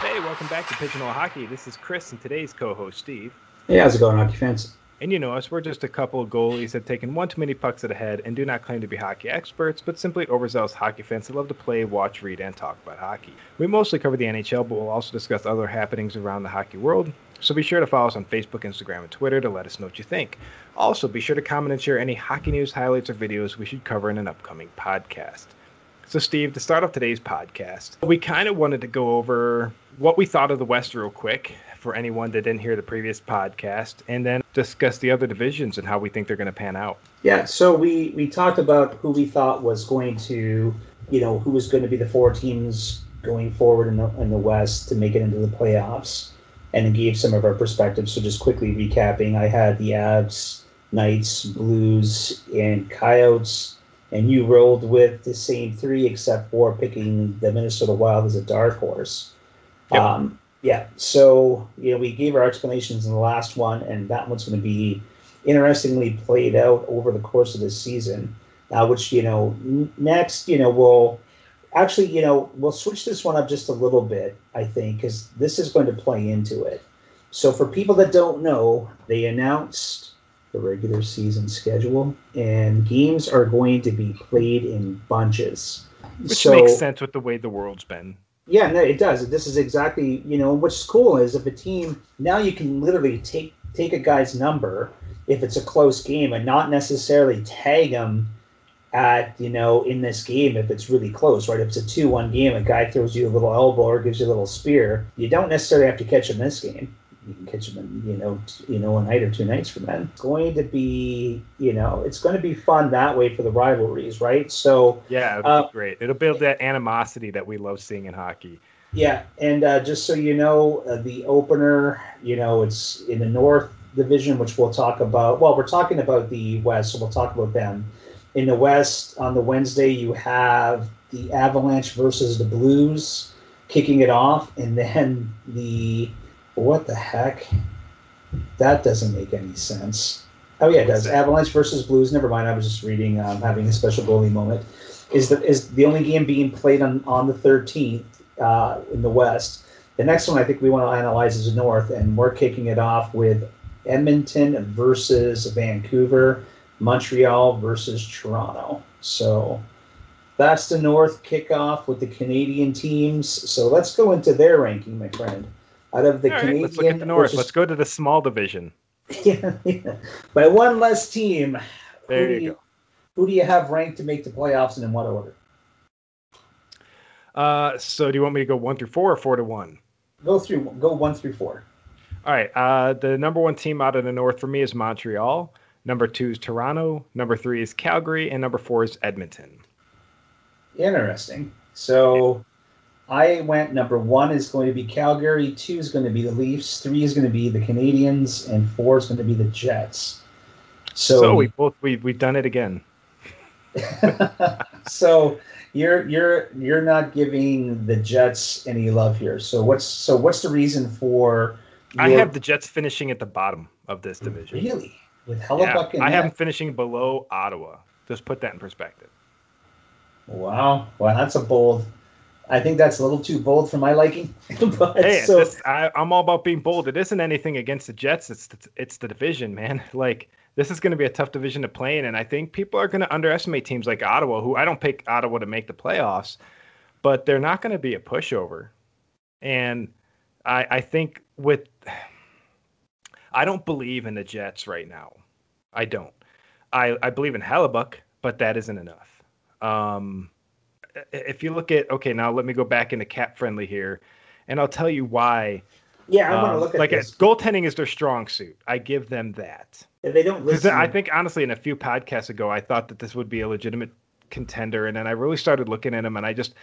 Hey, welcome back to Pigeonhole Hockey. This is Chris and today's co-host Steve. Hey, how's it going, hockey fans? And you know us, we're just a couple of goalies that have taken one too many pucks at a head and do not claim to be hockey experts, but simply overzealous hockey fans that love to play, watch, read, and talk about hockey. We mostly cover the NHL, but we'll also discuss other happenings around the hockey world. So be sure to follow us on Facebook, Instagram, and Twitter to let us know what you think. Also, be sure to comment and share any hockey news, highlights, or videos we should cover in an upcoming podcast. So, Steve, to start off today's podcast, we kind of wanted to go over what we thought of the West real quick for anyone that didn't hear the previous podcast, and then discuss the other divisions and how we think they're going to pan out. Yeah, so we we talked about who we thought was going to, you know, who was going to be the four teams going forward in the in the West to make it into the playoffs, and gave some of our perspectives. So just quickly recapping, I had the Avs, Knights, Blues, and Coyotes and you rolled with the same three except for picking the Minnesota Wild as a dark horse. Yep. Um, yeah, so you know we gave our explanations in the last one, and that one's going to be interestingly played out over the course of this season. Uh, which you know n- next, you know we'll actually you know we'll switch this one up just a little bit, I think, because this is going to play into it. So for people that don't know, they announced the regular season schedule, and games are going to be played in bunches. Which so, makes sense with the way the world's been. Yeah, no, it does. This is exactly you know what's cool is if a team now you can literally take take a guy's number if it's a close game and not necessarily tag him at you know in this game if it's really close right if it's a 2-1 game a guy throws you a little elbow or gives you a little spear you don't necessarily have to catch him this game you can catch them in you know t- you know a night or two nights from then. It's going to be you know it's going to be fun that way for the rivalries, right? So yeah, it'll uh, be great. It'll build that animosity that we love seeing in hockey. Yeah, and uh, just so you know, uh, the opener, you know, it's in the North Division, which we'll talk about. Well, we're talking about the West, so we'll talk about them. In the West, on the Wednesday, you have the Avalanche versus the Blues kicking it off, and then the what the heck? That doesn't make any sense. Oh yeah, it does. Avalanche versus Blues. Never mind. I was just reading. Um, having a special goalie moment. Is the is the only game being played on on the 13th uh, in the West. The next one I think we want to analyze is the North, and we're kicking it off with Edmonton versus Vancouver, Montreal versus Toronto. So that's the North kickoff with the Canadian teams. So let's go into their ranking, my friend out of the All Canadian. Right, let's look at the North. Is, let's go to the small division. Yeah, yeah. By one less team. There you, you, go. Who do you have ranked to make the playoffs and in what order? Uh, so do you want me to go one through four or four to one? Go through. Go one through four. All right. Uh, the number one team out of the North for me is Montreal. Number two is Toronto. Number three is Calgary, and number four is Edmonton. Interesting. So I went number one is going to be Calgary, two is going to be the Leafs, three is going to be the Canadiens, and four is going to be the Jets. So, so we both we we've done it again. so you're you're you're not giving the Jets any love here. So what's so what's the reason for? Your... I have the Jets finishing at the bottom of this division. Really, with Hellebuyck yeah, I have them finishing below Ottawa. Just put that in perspective. Wow, well that's a bold I think that's a little too bold for my liking. but hey, so, I, am all about being bold. It isn't anything against the Jets. It's it's the division, man. Like this is going to be a tough division to play in, and I think people are going to underestimate teams like Ottawa, who I don't pick Ottawa to make the playoffs, but they're not going to be a pushover. And I, I think with I don't believe in the Jets right now. I don't. I, I believe in Hellebuyck, but that isn't enough. Um, if you look at okay, now let me go back into cap friendly here, and I'll tell you why. Yeah, I want to um, look at this. like this. goaltending is their strong suit. I give them that. If they don't listen. I think honestly, in a few podcasts ago, I thought that this would be a legitimate contender, and then I really started looking at them, and I just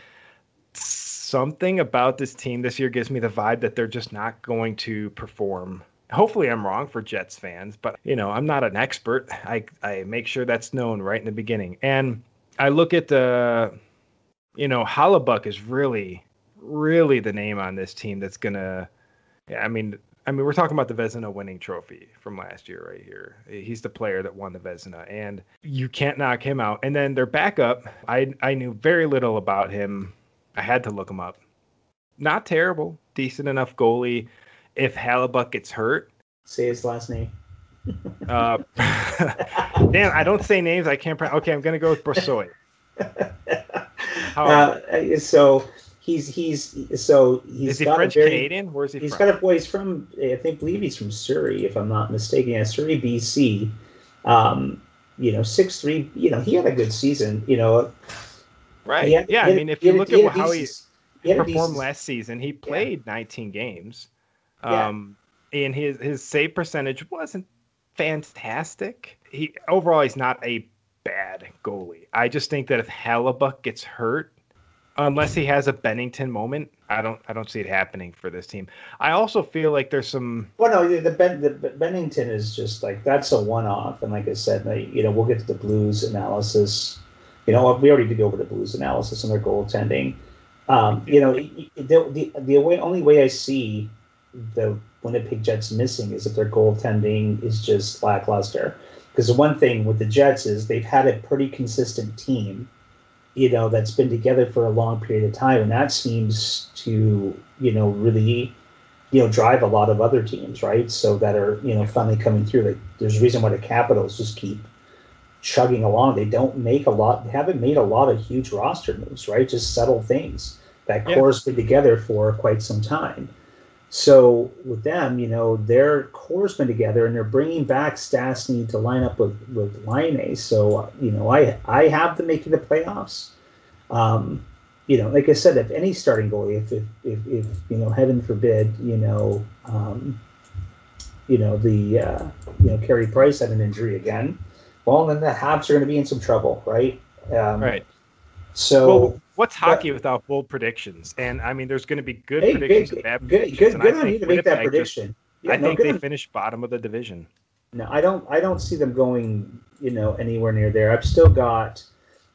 something about this team this year gives me the vibe that they're just not going to perform. Hopefully, I'm wrong for Jets fans, but you know, I'm not an expert. I I make sure that's known right in the beginning, and I look at the you know, Hellebuyck is really, really the name on this team that's gonna. Yeah, I mean, I mean, we're talking about the Vezina winning trophy from last year right here. He's the player that won the Vezina, and you can't knock him out. And then their backup, I I knew very little about him. I had to look him up. not terrible, decent enough goalie. If Hellebuyck gets hurt, say his last name. uh, damn, I don't say names. I can't. Okay, I'm gonna go with Uh, so he's he's so he's is he French very, Canadian? Where's he he's from? got a boy. He's from I think believe he's from Surrey, if I'm not mistaken. Yeah, Surrey, BC. Um, you know, six three. You know, he had a good season. You know, right? Had, yeah, I mean, if you look at how he, he performed last season, he played yeah. 19 games. Um, yeah. and his his save percentage wasn't fantastic. He overall he's not a bad goalie. I just think that if Hellebuyck gets hurt, unless he has a Binnington moment, I don't I don't see it happening for this team. I also feel like there's some. Well, no, the, ben, the Binnington is just like that's a one-off, and like I said, like, you know, we'll get to the Blues analysis. You know, we already did go over the Blues analysis and their goaltending. Um, you know, the, the the way, only way I see the Winnipeg Jets missing is if their goaltending is just lackluster. Because the one thing with the Jets is they've had a pretty consistent team you know that's been together for a long period of time and that seems to you know really you know drive a lot of other teams right? So that are you know finally coming through. Like there's a reason why the capitals just keep chugging along. They don't make a lot they haven't made a lot of huge roster moves right? Just subtle things. That yeah. core's been together for quite some time so with them, you know, their core's been together and they're bringing back Stastny to line up with with Laine. So you know, I I have them making the playoffs. Um, you know, like I said, if any starting goalie, if if, if, if you know, heaven forbid, you know, um, you know the uh, you know Carey Price had an injury again, well then the Habs are going to be in some trouble, right? Um, right. So well, what's hockey but, without bold predictions? And I mean, there's going to be good hey, predictions good, and bad good, predictions. Good, good on you to make that prediction. Yeah, I no, think they on. finish bottom of the division. No, I don't. I don't see them going. You know, anywhere near there. I've still got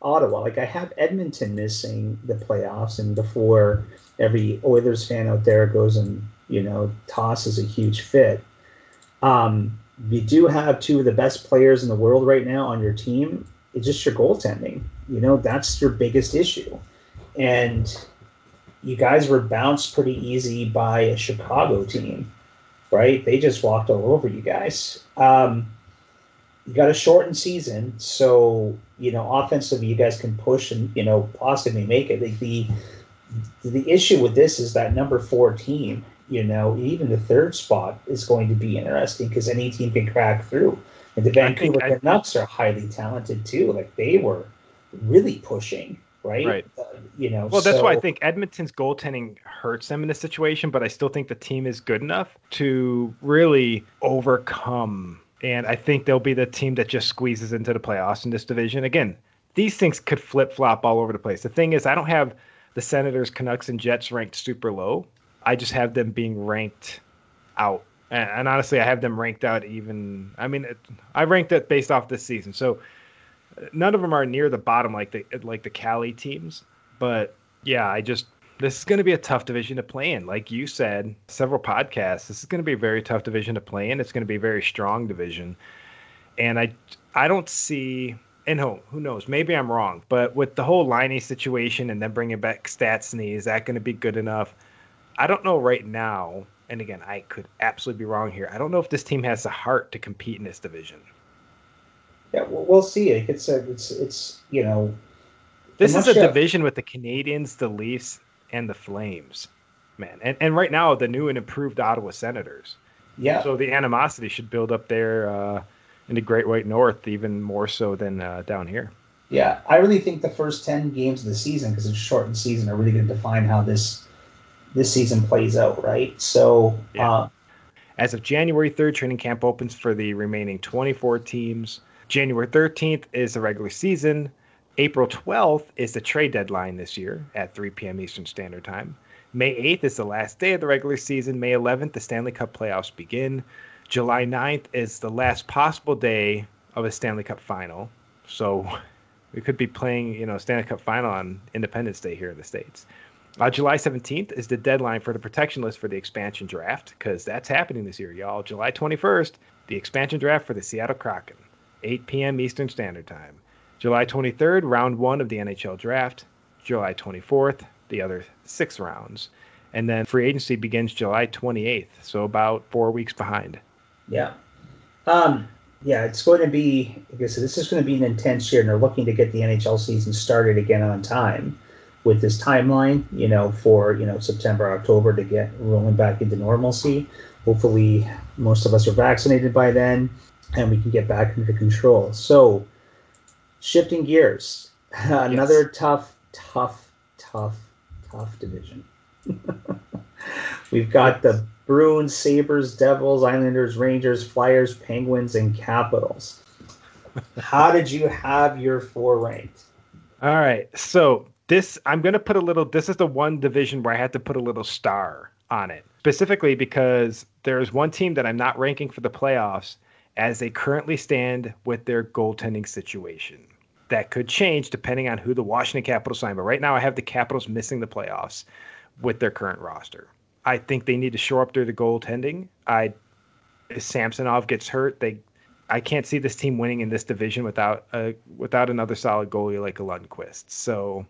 Ottawa. Like I have Edmonton missing the playoffs, and before every Oilers fan out there goes and you know tosses a huge fit. Um, you do have two of the best players in the world right now on your team. It's just your goaltending. You know, that's your biggest issue and you guys were bounced pretty easy by a Chicago team, right? They just walked all over you guys. Um, you got a shortened season, so you know offensively you guys can push and you know possibly make it. The, the the issue with this is that number four team, you know, even the third spot is going to be interesting because any team can crack through. And the Vancouver Canucks are highly talented too. Like they were really pushing right? Right. Uh, you know. Well, that's so... why I think Edmonton's goaltending hurts them in this situation, but I still think the team is good enough to really overcome. And I think they'll be the team that just squeezes into the playoffs in this division. Again, these things could flip flop all over the place. The thing is, I don't have the Senators, Canucks, and Jets ranked super low. I just have them being ranked out. And, and honestly, I have them ranked out even. I mean, it, I ranked it based off this season. So none of them are near the bottom like the like the Cali teams. But yeah, I just this is going to be a tough division to play in. Like you said, several podcasts. This is going to be a very tough division to play in. It's going to be a very strong division, and I I don't see. And who who knows? Maybe I'm wrong, but with the whole Laine situation and then bringing back Stastny, is that going to be good enough? I don't know right now. And again, I could absolutely be wrong here. I don't know if this team has the heart to compete in this division. Yeah, we'll see. It's a, it's it's you know. This is a division with the Canadiens, the Leafs, and the Flames, man. And and right now the new and improved Ottawa Senators. Yeah. So the animosity should build up there uh, in the Great White North even more so than uh, down here. Yeah, I really think the first ten games of the season, because it's a shortened season, are really going to define how this this season plays out, right? So. Yeah. Uh, As of January 3rd, training camp opens for the remaining 24 teams. January 13th is the regular season. April 12th is the trade deadline this year at 3 p.m. Eastern Standard Time. May 8th is the last day of the regular season. May 11th, the Stanley Cup playoffs begin. July 9th is the last possible day of a Stanley Cup final. So we could be playing, you know, Stanley Cup final on Independence Day here in the States. Uh, July 17th is the deadline for the protection list for the expansion draft because that's happening this year, y'all. July 21st, the expansion draft for the Seattle Kraken. 8 p.m. Eastern Standard Time. July 23rd, round one of the NHL draft. July 24th, the other six rounds. And then free agency begins July 28th, so about four weeks behind. Yeah. Um, yeah, it's going to be, like I said, this is going to be an intense year, and they're looking to get the NHL season started again on time with this timeline, you know, for, you know, September, October to get rolling back into normalcy. Hopefully, most of us are vaccinated by then and we can get back under control. So, shifting gears, another yes. tough, tough, tough, tough division. We've got the Bruins, Sabres, Devils, Islanders, Rangers, Flyers, Penguins, and Capitals. How did you have your four ranked? All right. So this I'm going to put a little this is the one division where I had to put a little star on it. Specifically because there's one team that I'm not ranking for the playoffs as they currently stand with their goaltending situation. That could change depending on who the Washington Capitals sign. But right now I have the Capitals missing the playoffs with their current roster. I think they need to shore up their goaltending. I if Samsonov gets hurt, they I can't see this team winning in this division without a without another solid goalie like a Lundqvist. So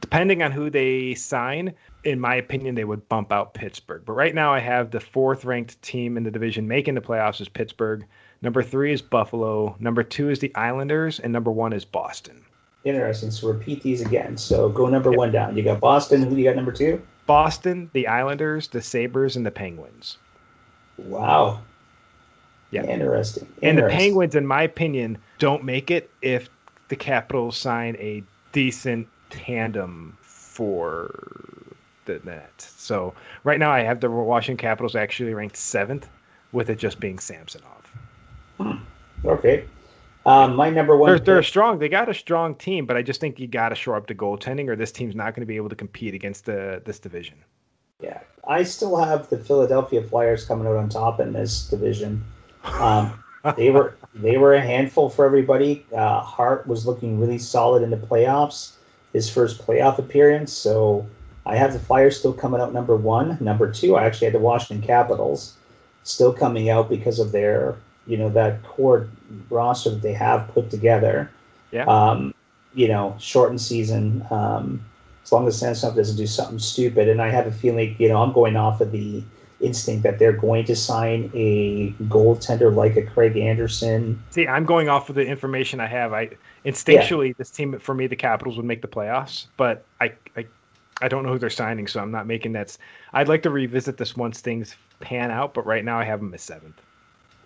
depending on who they sign, in my opinion, they would bump out Pittsburgh. But right now, I have the fourth ranked team in the division making the playoffs is Pittsburgh. Number three is Buffalo. Number two is the Islanders, and number one is Boston. Interesting. So repeat these again. So go number yep. one down. You got Boston. Who do you got number two? Boston, the Islanders, the Sabres, and the Penguins. Wow. Yeah. Interesting. And the Penguins, in my opinion, don't make it if the Capitals sign a decent tandem for the net. So right now I have the Washington Capitals actually ranked seventh, with it just being Samsonov. Okay. Um, my number one. They're, they're strong. They got a strong team, but I just think you got to shore up the goaltending, or this team's not going to be able to compete against the this division. Yeah, I still have the Philadelphia Flyers coming out on top in this division. Um, they were they were a handful for everybody. Uh, Hart was looking really solid in the playoffs his first playoff appearance. So I have the Flyers still coming out number one. Number two, I actually had the Washington Capitals still coming out because of their, you know, that core roster that they have put together. Yeah. Um, you know, shortened season. Um, as long as Samsonov doesn't do something stupid, and I have a feeling, you know, I'm going off of the instinct that they're going to sign a goaltender like a Craig Anderson. See, I'm going off of the information I have. I instinctually, yeah. this team for me, the Capitals would make the playoffs, but I, I, I don't know who they're signing, so I'm not making that. I'd like to revisit this once things pan out, but right now I have them as seventh.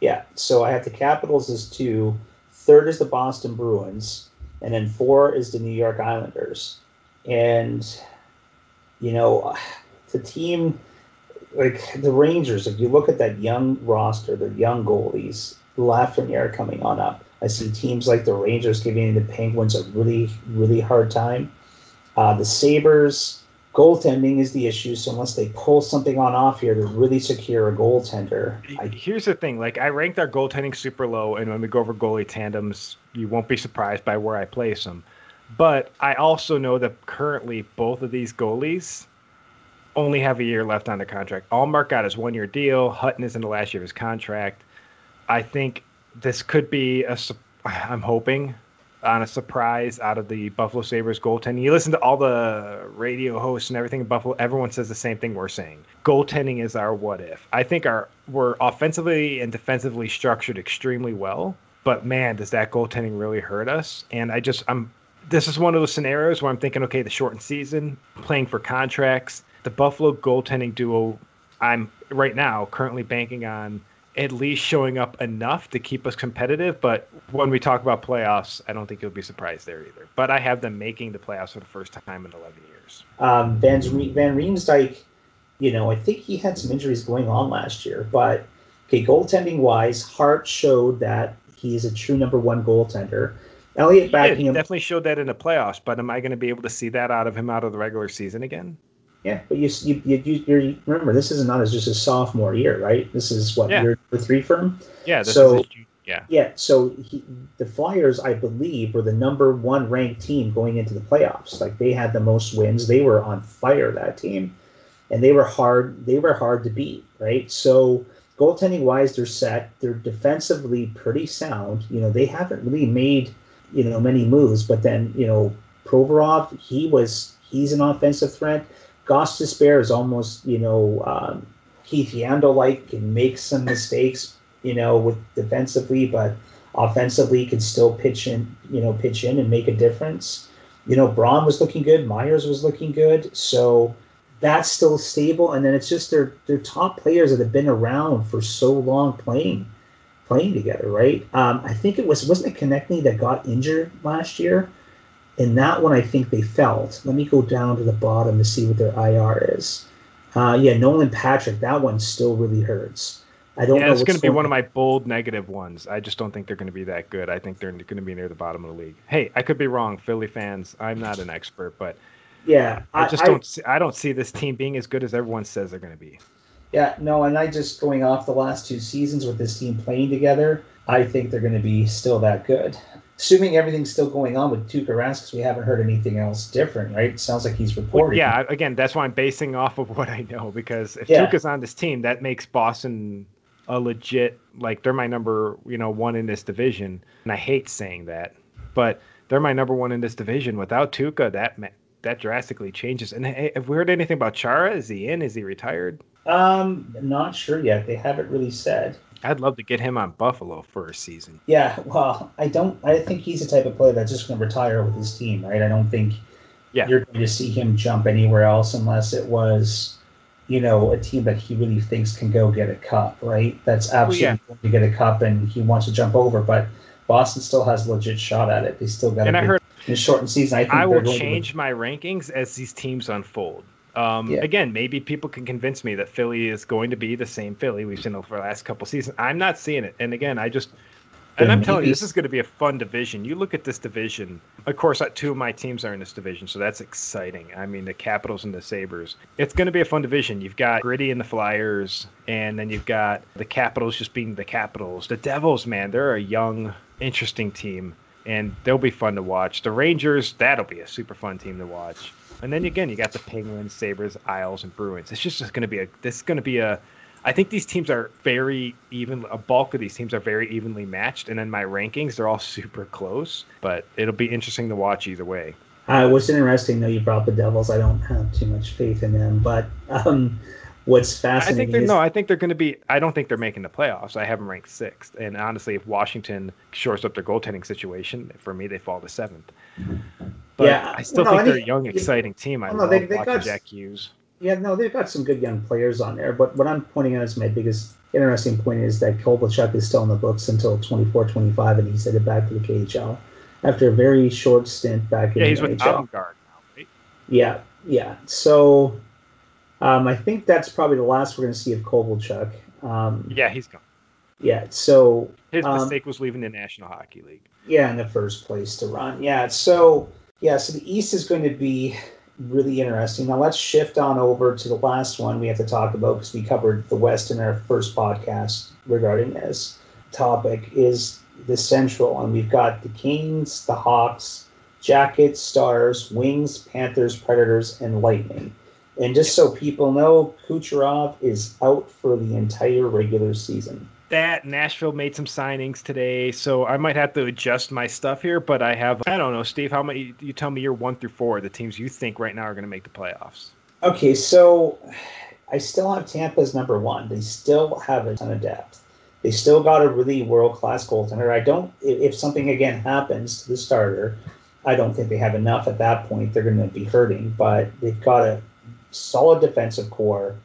Yeah, so I have the Capitals as two, third is the Boston Bruins, and then four is the New York Islanders, and you know, the team like the Rangers, if you look at that young roster, the young goalies, Lafreniere coming on up. I see teams like the Rangers giving the Penguins a really, really hard time. Uh, the Sabres, goaltending is the issue. So unless they pull something on off here to really secure a goaltender, I... here's the thing: like I ranked our goaltending super low, and when we go over goalie tandems, you won't be surprised by where I place them. But I also know that currently both of these goalies only have a year left on the contract. Ullmark got his one year deal. Hutton is in the last year of his contract. I think this could be a. I'm hoping on a surprise out of the Buffalo Sabres goaltending. You listen to all the radio hosts and everything in Buffalo, everyone says the same thing we're saying. Goaltending is our what if. I think our we're offensively and defensively structured extremely well, but man, does that goaltending really hurt us? And I just I'm this is one of those scenarios where I'm thinking, okay, the shortened season, playing for contracts, the Buffalo goaltending duo, I'm right now currently banking on at least showing up enough to keep us competitive. But when we talk about playoffs, I don't think you'll be surprised there either. But I have them making the playoffs for the first time in 11 years. Um, Van, Van Riemsdyk, you know, I think he had some injuries going on last year. But, okay, goaltending wise, Hart showed that he is a true number one goaltender. Elliott backing him. Definitely showed that in the playoffs, but am I going to be able to see that out of him out of the regular season again? Yeah, but you you, you, you remember this is not as just a sophomore year, right? This is what yeah. year three for him. Yeah. so is, yeah. Yeah. So he, the Flyers, I believe, were the number one ranked team going into the playoffs. Like they had the most wins. They were on fire that team, and they were hard. They were hard to beat, right? So goaltending wise, they're set. They're defensively pretty sound. You know, they haven't really made you know many moves, but then you know Provorov, he was he's an offensive threat. Gostisbehere is almost, you know, um, Keith Yandle like, can make some mistakes, you know, with defensively, but offensively can still pitch in, you know, pitch in and make a difference. You know, Braun was looking good, Myers was looking good, so that's still stable. And then it's just their their top players that have been around for so long playing playing together, right? Um, I think it was wasn't it Konecny that got injured last year, and that one I think they felt. Let me go down to the bottom to see what their IR is. Uh, yeah, Nolan Patrick, that one still really hurts. I don't yeah, it's going to be one of my bold negative ones. I just don't think they're going to be that good. I think they're going to be near the bottom of the league. Hey, I could be wrong, Philly fans. I'm not an expert, but Yeah, I just don't. see, I don't see this team being as good as everyone says they're going to be. Yeah, no, and I just going off the last two seasons with this team playing together, I think they're going to be still that good. Assuming everything's still going on with Tuukka Rask, because we haven't heard anything else different, right? It sounds like he's reporting. Yeah, again, that's why I'm basing off of what I know because if Yeah. Tuukka's on this team, that makes Boston a legit like they're my number you know one in this division, and I hate saying that, but they're my number one in this division. Without Tuca, that that drastically changes. And hey, have we heard anything about Chara? Is he in? Is he retired? Um, not sure yet. They haven't really said. I'd love to get him on Buffalo for a season. Yeah, well, I don't. I think he's the type of player that's just going to retire with his team, right? I don't think Yeah. you're going to see him jump anywhere else unless it was, you know, a team that he really thinks can go get a cup, right? That's absolutely yeah. going to get a cup, and he wants to jump over. But Boston still has a legit shot at it. They still got. And a I heard in a shortened season. I think I will change my rankings as these teams unfold. Um, Yeah. Again, maybe people can convince me that Philly is going to be the same Philly we've seen over the last couple seasons. I'm not seeing it. And again, I just, and I'm telling you, this is going to be a fun division. You look at this division. Of course, uh, two of my teams are in this division, so that's exciting. I mean, the Capitals and the Sabres. It's going to be a fun division. You've got Gritty and the Flyers, and then you've got the Capitals just being the Capitals. The Devils, man, they're a young, interesting team and they'll be fun to watch. The Rangers, that'll be a super fun team to watch. And then again, you got the Penguins, Sabres, Isles, and Bruins. It's just, just going to be a. This is going to be a. I think these teams are very even. A bulk of these teams are very evenly matched, and in my rankings, they're all super close. But it'll be interesting to watch either way. Uh, what's interesting, though, you brought the Devils. I don't have too much faith in them, but um, what's I think they're is no. I think they're going to be. I don't think they're making the playoffs. I have them ranked sixth. And honestly, if Washington shores up their goaltending situation, for me, they fall to seventh. But Yeah, I still well, think I they're a young, exciting team. I Well, no, love they- they got- Jack Hughes. Yeah, no, they've got some good young players on there. But what I'm pointing out as my biggest interesting point is that Kovalchuk is still in the books until 24 25, and he's headed back to the KHL after a very short stint back in Yeah, he's the with NHL. Avangard now, right? Yeah, yeah. So um, I think that's probably the last we're going to see of Kovalchuk. Um, Yeah, he's gone. yeah, so His Um, mistake was leaving the National Hockey League. yeah, in the first place to run. Yeah, so yeah, so the East is going to be really interesting. Now let's shift on over to the last one we have to talk about because we covered the West in our first podcast regarding this topic is the Central, and we've got the Canes, the Hawks, Jackets, Stars, Wings, Panthers, Predators, and Lightning. And just so people know, Kucherov is out for the entire regular season. That Nashville made some signings today, so I might have to adjust my stuff here. But I have, I don't know, Steve. How many? You tell me you're one through four, the teams you think right now are going to make the playoffs. Okay, so I still have Tampa as number one. They still have a ton of depth. They still got a really world class goaltender. I don't. If if something again happens to the starter, I don't think they have enough at that point. They're going to be hurting, but they've got a solid defensive core.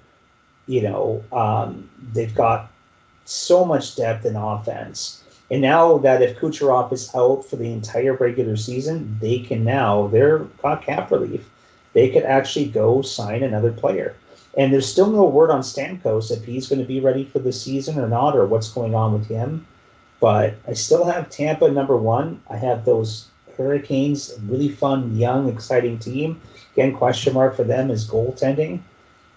You know, um, they've got so much depth in offense. And now that if Kucherov is out for the entire regular season, they can now they're got cap relief. They could actually go sign another player. And there's still no word on Stamkos if he's going to be ready for the season or not, or what's going on with him. But I still have Tampa number one. I have those Hurricanes, really fun, young, exciting team. Again, question mark for them is goaltending.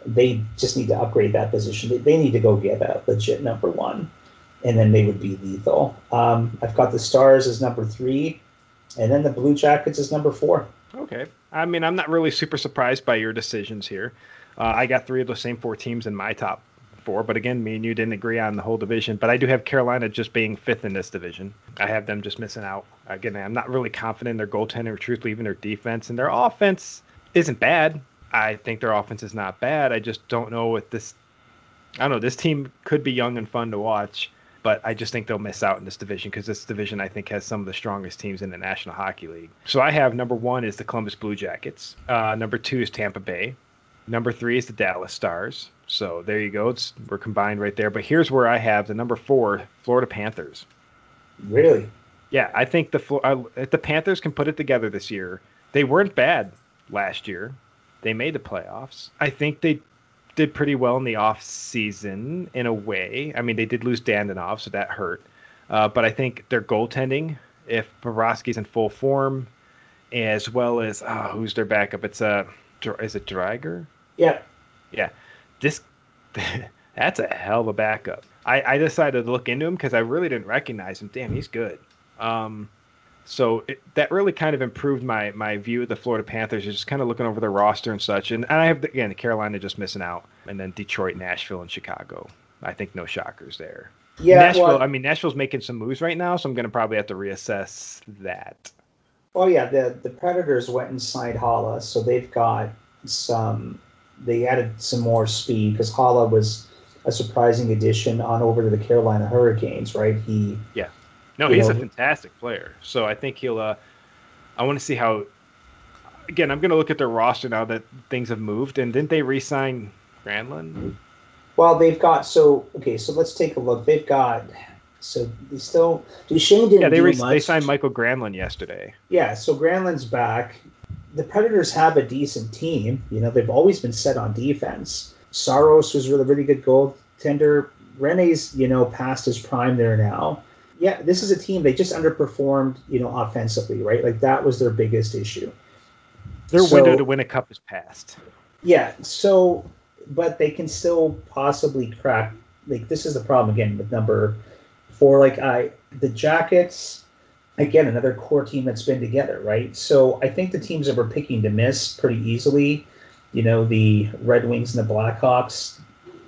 They just need to upgrade that position. They, they need to go get a legit number one, and then they would be lethal. Um, I've got the Stars as number three, and then the Blue Jackets as number four. Okay. I mean, I'm not really super surprised by your decisions here. Uh, I got three of those same four teams in my top four, but again, me and you didn't agree on the whole division. But I do have Carolina just being fifth in this division. I have them just missing out. Again, I'm not really confident in their goaltending truthfully even their defense, and their offense isn't bad. I think their offense is not bad. I just don't know what this. I don't know. This team could be young and fun to watch, but I just think they'll miss out in this division because this division I think has some of the strongest teams in the National Hockey League. So I have number one is the Columbus Blue Jackets. Uh, number two is Tampa Bay. Number three is the Dallas Stars. So there you go. It's we're combined right there. But here's where I have the number four Florida Panthers. Really? Yeah, I think the if the Panthers can put it together this year. They weren't bad last year. They made the playoffs. I think they did pretty well in the off season in a way. I mean, they did lose Dadonov, so that hurt. Uh, but I think their goaltending, if Bobrovsky's in full form, as well as oh, who's their backup? It's a uh, is it Driedger? Yeah, yeah. This that's a hell of a backup. I, I decided to look into him because I really didn't recognize him. Damn, he's good. Um, so it, that really kind of improved my my view of the Florida Panthers. Just kind of looking over their roster and such. And, and I have again the Carolina just missing out, and then Detroit, Nashville, and Chicago. I think no shockers there. Yeah, Nashville. well, I mean, Nashville's making some moves right now, so I'm going to probably have to reassess that. Oh yeah, the the Predators went and signed Haula, so they've got some. They added some more speed because Haula was a surprising addition on over to the Carolina Hurricanes, right? He yeah no, he's know, a fantastic player. So I think he'll. Uh, I want to see how. Again, I'm going to look at their roster now that things have moved. And didn't they re-sign Granlund? Well, they've got so okay. So let's take a look. They've got so they still Duchene didn't yeah they re- they signed Michael Granlund yesterday. Yeah, so Granlund's back. The Predators have a decent team. You know they've always been set on defense. Saros was really really good goaltender. Rinne's, you know past his prime there now yeah, this is a team they just underperformed, you know, offensively, right? Like that was their biggest issue. Their so, window to win a cup is past. Yeah, so but they can still possibly crack. Like this is the problem again with number four. Like I, the Jackets, again, another core team that's been together, right? So I think the teams that we're picking to miss pretty easily, you know, the Red Wings and the Blackhawks.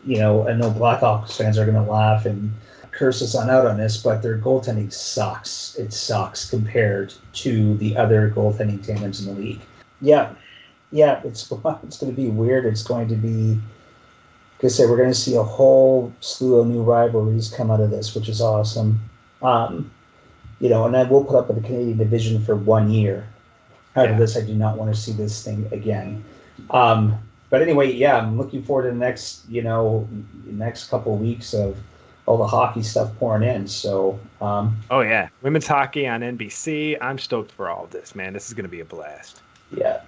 You know, I know Blackhawks fans are going to laugh and curse us on out on this, but their goaltending sucks. It sucks compared to the other goaltending tandems in the league. Yeah, yeah, it's it's going to be weird. It's going to be, like I said, we're going to see a whole slew of new rivalries come out of this, which is awesome. Um, you know, and I will put up with the Canadian division for one year. Out of this, I do not want to see this thing again. Um, but anyway, yeah, I'm looking forward to the next, you know, next couple of weeks of all the hockey stuff pouring in. So, um, oh yeah, women's hockey on NBC. I'm stoked for all of this, man. This is going to be a blast. Yeah.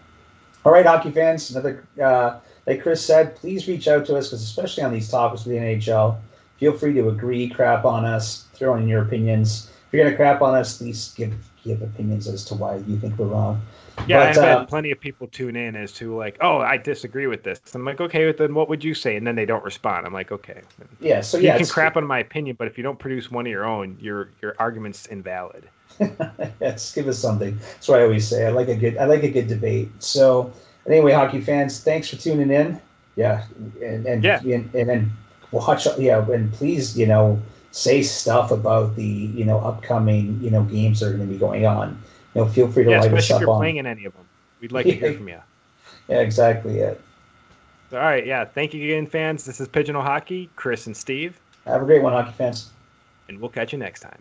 All right, hockey fans. Another, uh, like Chris said, please reach out to us because especially on these topics with the NHL, feel free to agree, crap on us, throw in your opinions. If you're gonna crap on us, please give give opinions as to why you think we're wrong. Yeah, but, I've had uh, plenty of people tune in as to like, oh, I disagree with this. I'm like, okay, then what would you say? And then they don't respond. I'm like, okay. Yeah, so yeah, you can crap on my opinion, but if you don't produce one of your own, your your argument's invalid. yes, give us something. That's what I always say. I like a good I like a good debate. So anyway, hockey fans, thanks for tuning in. Yeah, and and yeah. and, and then watch. Yeah, and please, you know, say stuff about the you know upcoming you know games that are going to be going on you know, feel free to yeah, light us up if you're on. playing in any of them. We'd like to hear from you. Yeah, exactly it. All right, yeah. Thank you again, fans. This is Pigeonhole Hockey, Chris and Steve. Have a great one, hockey fans. And we'll catch you next time.